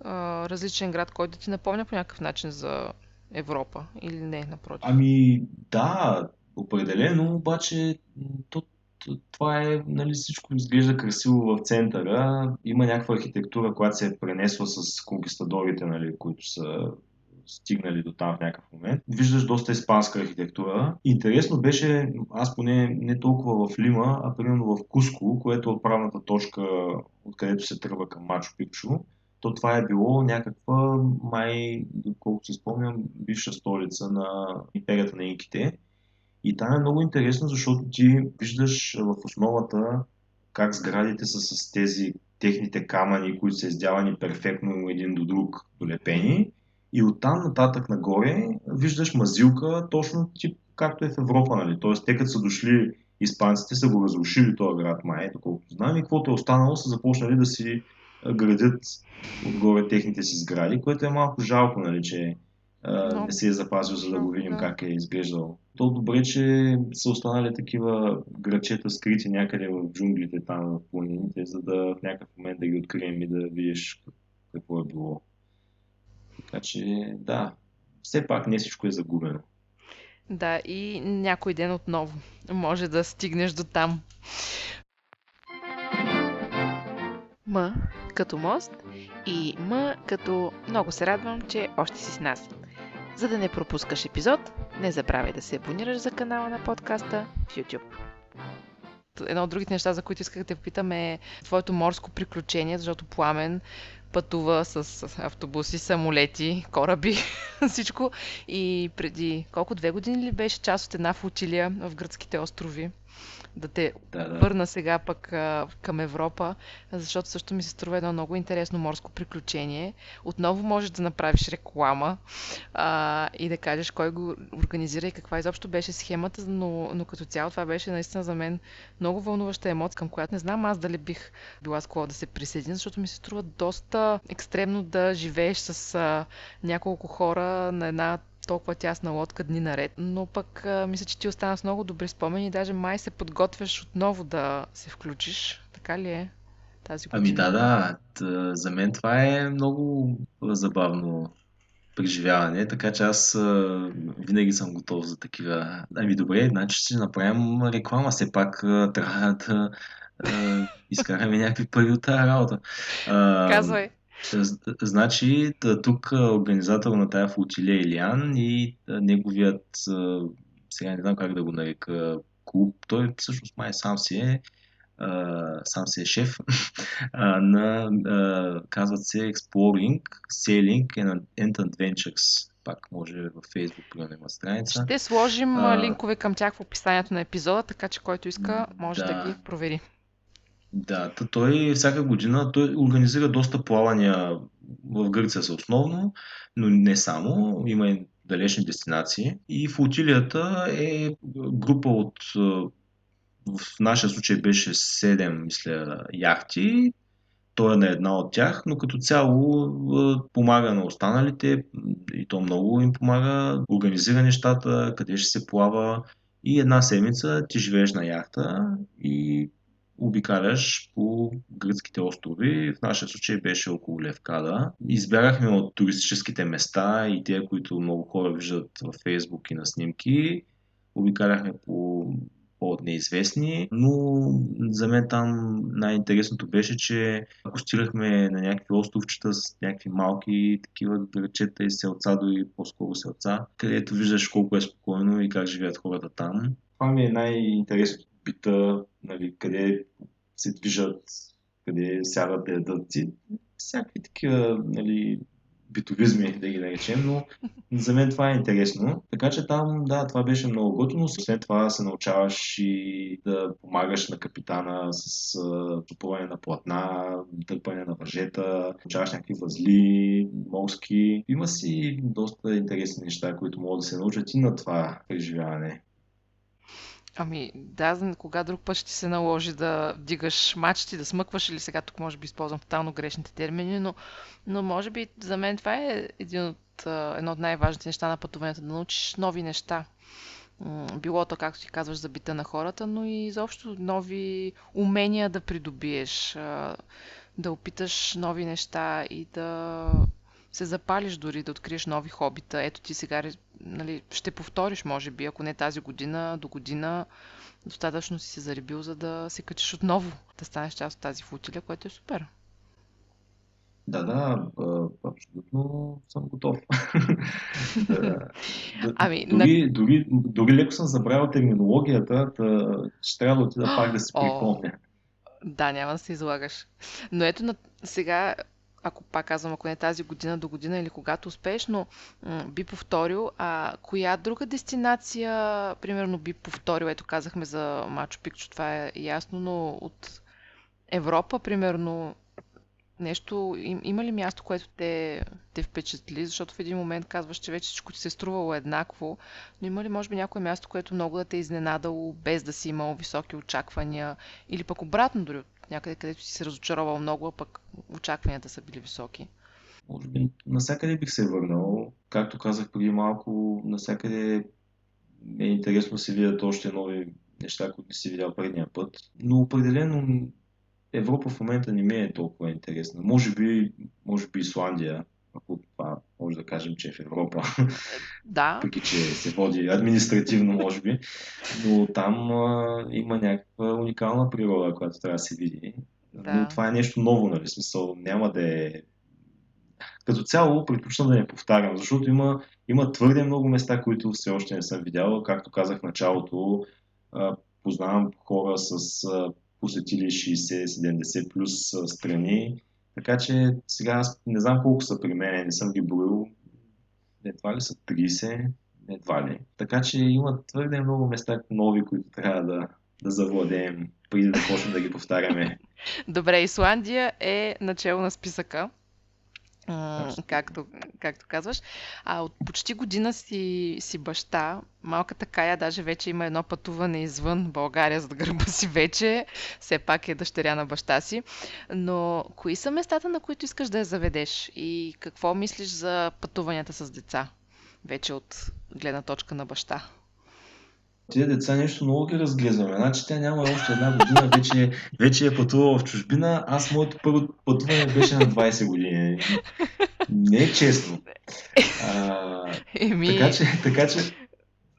по-различен град, който да ти напомня по някакъв начин за Европа? Или не, напротив? Ами, да, определено, обаче то, това е, нали, всичко изглежда красиво в центъра. Има някаква архитектура, която се е пренесла с конкистадорите, нали, които са стигнали до там в някакъв момент. Виждаш доста испанска архитектура. Интересно беше, аз поне не толкова в Лима, а примерно в Куско, което е отправната точка, откъдето се тръгва към Мачо Пикчу. То това е било някаква, май, доколкото си спомням, бивша столица на империята на инките. И там е много интересно, защото ти виждаш в основата как сградите са с тези техните камъни, които са издявани перфектно един до друг долепени. И оттам нататък нагоре виждаш мазилка, точно тип както е в Европа, нали? Тоест, те като са дошли испанците, са го разрушили този град май, доколкото знам, и каквото е останало, са започнали да си градят отгоре техните си сгради, което е малко жалко, нали, че а, не се е запазил, за да го видим как е изглеждал. То добре, че са останали такива градчета скрити някъде в джунглите, там в планините, за да в някакъв момент да ги открием и да видиш какво е било. Така че, да, все пак не всичко е загубено. Да, и някой ден отново може да стигнеш до там. М като мост и М като много се радвам, че още си с нас. За да не пропускаш епизод, не забравяй да се абонираш за канала на подкаста в YouTube. Едно от другите неща, за които исках да те попитам е твоето морско приключение, защото Пламен пътува с автобуси, самолети, кораби, всичко. И преди колко две години ли беше част от една флотилия в гръцките острови? Да те Да, да. върна сега пък а, към Европа, защото също ми се струва едно много интересно морско приключение. Отново можеш да направиш реклама а, и да кажеш кой го организира и каква изобщо беше схемата, но, но като цяло това беше наистина за мен много вълнуваща емоция, към която не знам аз дали бих била склонна да се присъединя, защото ми се струва доста екстремно да живееш с а, няколко хора на една толкова тясна лодка дни наред, но пък а, мисля, че ти остана с много добри спомени и даже май се подготвяш отново да се включиш. Така ли е тази Ами година? да, да, т- за мен това е много забавно преживяване, така че аз а, винаги съм готов за такива. Ами добре, значи ще направим реклама, все пак а, трябва да а, изкараме някакви пари от тази работа. А, Казвай. З- Значи, тук а, организатор на тая флотилия е Илиан и неговият, сега не знам как да го нарека, клуб, той всъщност май сам си е, сам си е шеф на, казват се Exploring, Sailing and Adventures. Пак може в Facebook, примерно има страница. Ще сложим а, линкове към тях в описанието на епизода, така че който иска може да ги да, провери. Да, той всяка година той организира доста плавания в Гърция са основно, но не само, има и далечни дестинации. И флотилията е група от, в нашия случай беше 7, мисля, яхти. Той е на една от тях, но като цяло помага на останалите и то много им помага, организира нещата, къде ще се плава и една седмица ти живееш на яхта и обикаляш по гръцките острови. В нашия случай беше около Левкада. Избягахме от туристическите места и те, които много хора виждат във Фейсбук и на снимки. Обикаляхме по по-неизвестни, но за мен там най-интересното беше, че ако стигахме на някакви островчета с някакви малки такива грачета и селца, дори по-скоро селца, където виждаш колко е спокойно и как живеят хората там. Това ми е най-интересното бита, нали, къде се движат, къде сядат да ядат и всякакви такива нали, битовизми, да ги наречем, но за мен това е интересно. Така че там, да, това беше много готино. След това се научаваш и да помагаш на капитана с топуване на платна, дърпане на въжета, научаваш някакви възли, морски. Има си доста интересни неща, които могат да се научат и на това преживяване. Ами, да, кога друг път ще се наложи да вдигаш мачти, да смъкваш или сега тук може би използвам тотално грешните термини, но, но може би за мен това е един от, едно от най-важните неща на пътуването, да научиш нови неща. Било то, както ти казваш, за бита на хората, но и изобщо нови умения да придобиеш, да опиташ нови неща и да се запалиш дори, да откриеш нови хобита. Ето ти сега нали, ще повториш, може би, ако не тази година, до година достатъчно си се заребил, за да се качиш отново, да станеш част от тази футиля, което е супер. Да, да, абсолютно съм готов. ами, дори, на... дори, дори леко съм забравил терминологията, да, ще трябва да отида пак да си припомня. Да, няма да се излагаш. Но ето на, сега ако пак казвам, ако не тази година до година или когато успееш, но м- би повторил, а коя друга дестинация, примерно, би повторил, ето казахме за Мачо Пикчо, това е ясно, но от Европа, примерно, нещо, им, има ли място, което те, те впечатли? Защото в един момент казваш, че вече всичко ти се е струвало еднакво, но има ли може би някое място, което много да те е изненадало, без да си имал високи очаквания, или пък обратно дори от някъде, където си се разочаровал много, а пък очакванията са били високи? Може би насякъде бих се върнал. Както казах преди малко, насякъде е интересно да се видят още нови неща, които не си видял предния път. Но определено Европа в момента не ми е толкова интересна. Може би, може би Исландия, може да кажем, че е в Европа. Да. Въпреки, че се води административно, може би. Но там а, има някаква уникална природа, която трябва да се види. Да. Но това е нещо ново, нали? Смисъл, няма да е... Като цяло предпочитам да не повтарям, защото има, има твърде много места, които все още не съм видял. Както казах в началото, а, познавам хора с а, посетили 60-70 плюс страни така че сега аз не знам колко са при мен, не съм ги броил. Едва ли са 30, едва ли. Така че има твърде много места нови, които трябва да, да завладеем, преди да почнем да ги повтаряме. Добре, Исландия е начало на списъка както, както казваш. А от почти година си, си баща. Малката Кая даже вече има едно пътуване извън България, за да гърба си вече. Все пак е дъщеря на баща си. Но кои са местата, на които искаш да я заведеш? И какво мислиш за пътуванията с деца? Вече от гледна точка на баща. Тия деца нещо много ги разглезваме. Значи тя няма още една година, вече, вече е пътувала в чужбина. Аз моето първо пътуване беше на 20 години. Не е честно. А, Еми... Така че, така че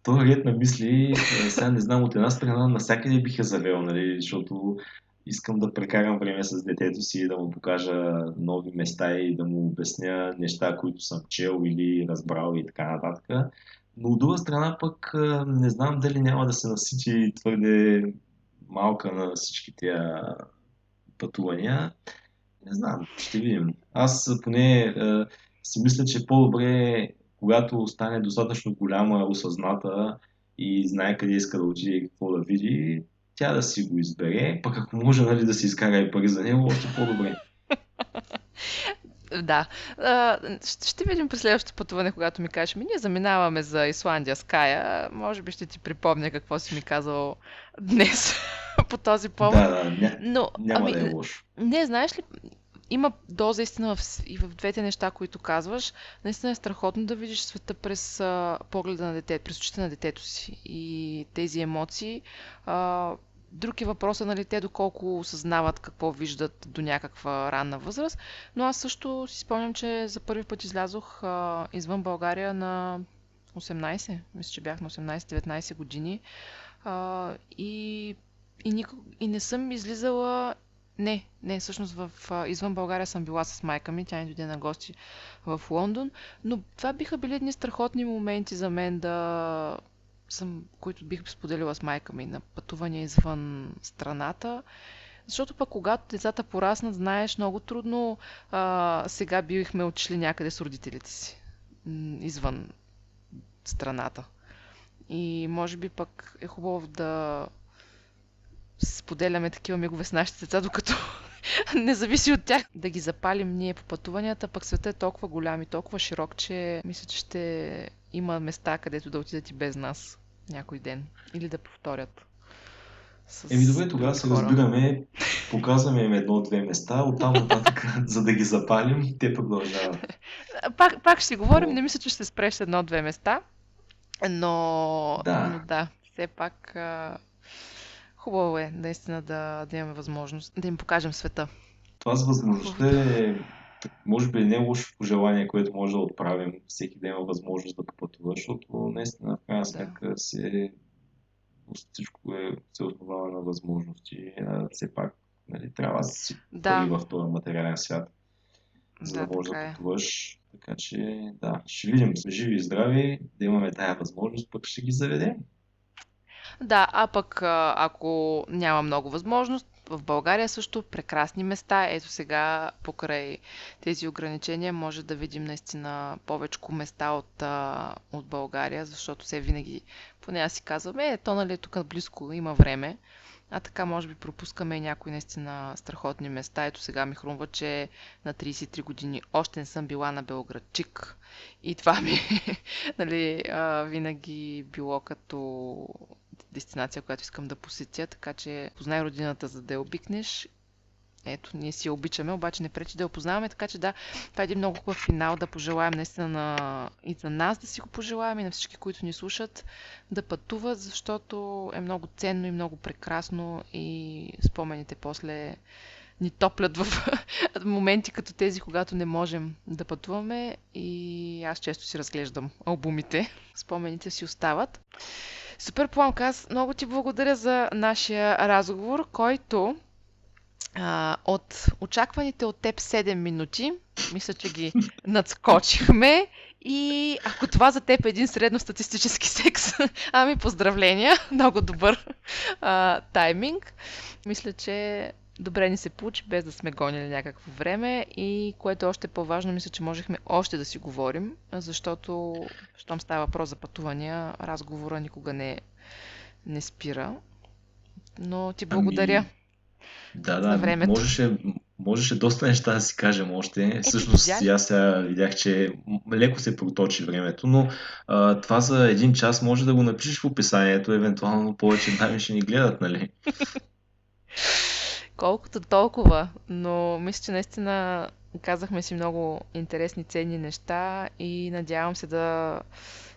този ред на мисли, сега не знам, от една страна навсякъде бих я завел, нали, защото искам да прекарам време с детето си, да му покажа нови места и да му обясня неща, които съм чел или разбрал и така нататък. Но от друга страна пък не знам дали няма да се насити твърде малка на всички тия пътувания. Не знам, ще видим. Аз поне е, си мисля, че по-добре, когато стане достатъчно голяма, осъзната и знае къде иска да отиде и какво да види, тя да си го избере, пък ако може нали, да си изкара и пари за него, още по-добре. Да. А, ще видим през следващото пътуване, когато ми кажеш, ми ние заминаваме за Исландия с Кая. Може би ще ти припомня какво си ми казал днес по този повод. Да, да, ня, Но, няма ами, да е лошо. Не, знаеш ли, има доза истина в, и в двете неща, които казваш. Наистина е страхотно да видиш света през а, погледа на детето, през очите на детето си. И тези емоции а, Друг е въпросът, нали, те доколко осъзнават какво виждат до някаква ранна възраст. Но аз също си спомням, че за първи път излязох а, извън България на 18, мисля, че бях на 18-19 години. А, и, и, никог, и не съм излизала не, не, всъщност в, извън България съм била с майка ми, тя ни дойде на гости в Лондон, но това биха били едни страхотни моменти за мен да съм, които бих споделила с майка ми на пътувания извън страната. Защото пък когато децата пораснат, знаеш, много трудно а, сега бихме отишли някъде с родителите си. Извън страната. И може би пък е хубаво да споделяме такива мигове с нашите деца, докато не зависи от тях да ги запалим ние по пътуванията, пък света е толкова голям и толкова широк, че мисля, че ще има места, където да отидат и без нас някой ден. Или да повторят. С... Еми добре, тогава се разбираме, показваме им едно-две места, оттам нататък, за да ги запалим, те продължават. Пак, пак ще си говорим, не мисля, че ще спреш едно-две места, но да, но да все пак хубаво е наистина да, да имаме възможност да им покажем света. Това с възможността е, може би, не лошо пожелание, което може да отправим всеки да има възможност да попътува, защото наистина в крайна сметка да. се всичко е, се основава на възможности. А все пак нали, трябва да си да. в този материален свят, за да, да можеш да е. пътуваш. Така че, да, ще видим, живи и здрави, да имаме тая възможност, пък ще ги заведем. Да, а пък ако няма много възможност, в България също прекрасни места. Ето сега, покрай тези ограничения, може да видим наистина повече места от, от България, защото все винаги, поне аз си казвам, е, то нали тук близко има време. А така може би пропускаме и някои наистина страхотни места. Ето сега ми хрумва, че на 33 години още не съм била на Белградчик. И това ми нали, винаги било като дестинация, която искам да посетя, така че познай родината, за да я обикнеш. Ето, ние си я обичаме, обаче не пречи да я познаваме, така че да, това е един много хубав финал да пожелаем наистина на... и за нас да си го пожелаем и на всички, които ни слушат, да пътуват, защото е много ценно и много прекрасно и спомените после ни топлят в моменти като тези, когато не можем да пътуваме и аз често си разглеждам албумите. Спомените си остават. Супер Пламка, аз много ти благодаря за нашия разговор, който а, от очакваните от теб 7 минути, мисля, че ги надскочихме. И ако това за теб е един средностатистически секс, ами поздравления, много добър а, тайминг. Мисля, че добре ни се получи, без да сме гонили някакво време и което е още по-важно, мисля, че можехме още да си говорим, защото, щом става въпрос за пътувания, разговора никога не, не спира. Но ти благодаря. Ами... Да, да, времето. Можеше, можеше доста неща да си кажем още. Е, Всъщност, аз сега видях, че леко се проточи времето, но а, това за един час може да го напишеш в описанието, евентуално повече дами ще ни гледат, нали? Колкото толкова, но мисля, че наистина казахме си много интересни, ценни неща и надявам се да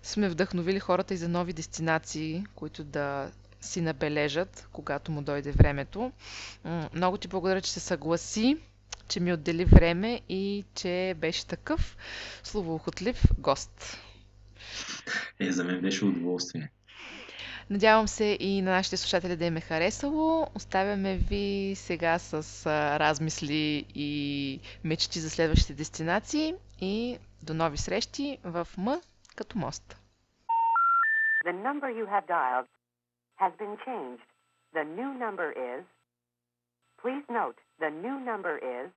сме вдъхновили хората и за нови дестинации, които да си набележат, когато му дойде времето. Много ти благодаря, че се съгласи, че ми отдели време и че беше такъв словоохотлив гост. Е, за мен беше удоволствие. Надявам се и на нашите слушатели да им е харесало. Оставяме ви сега с размисли и мечти за следващите дестинации и до нови срещи в М като мост. The number you have dialed has been changed. The new number is Please note, the new number is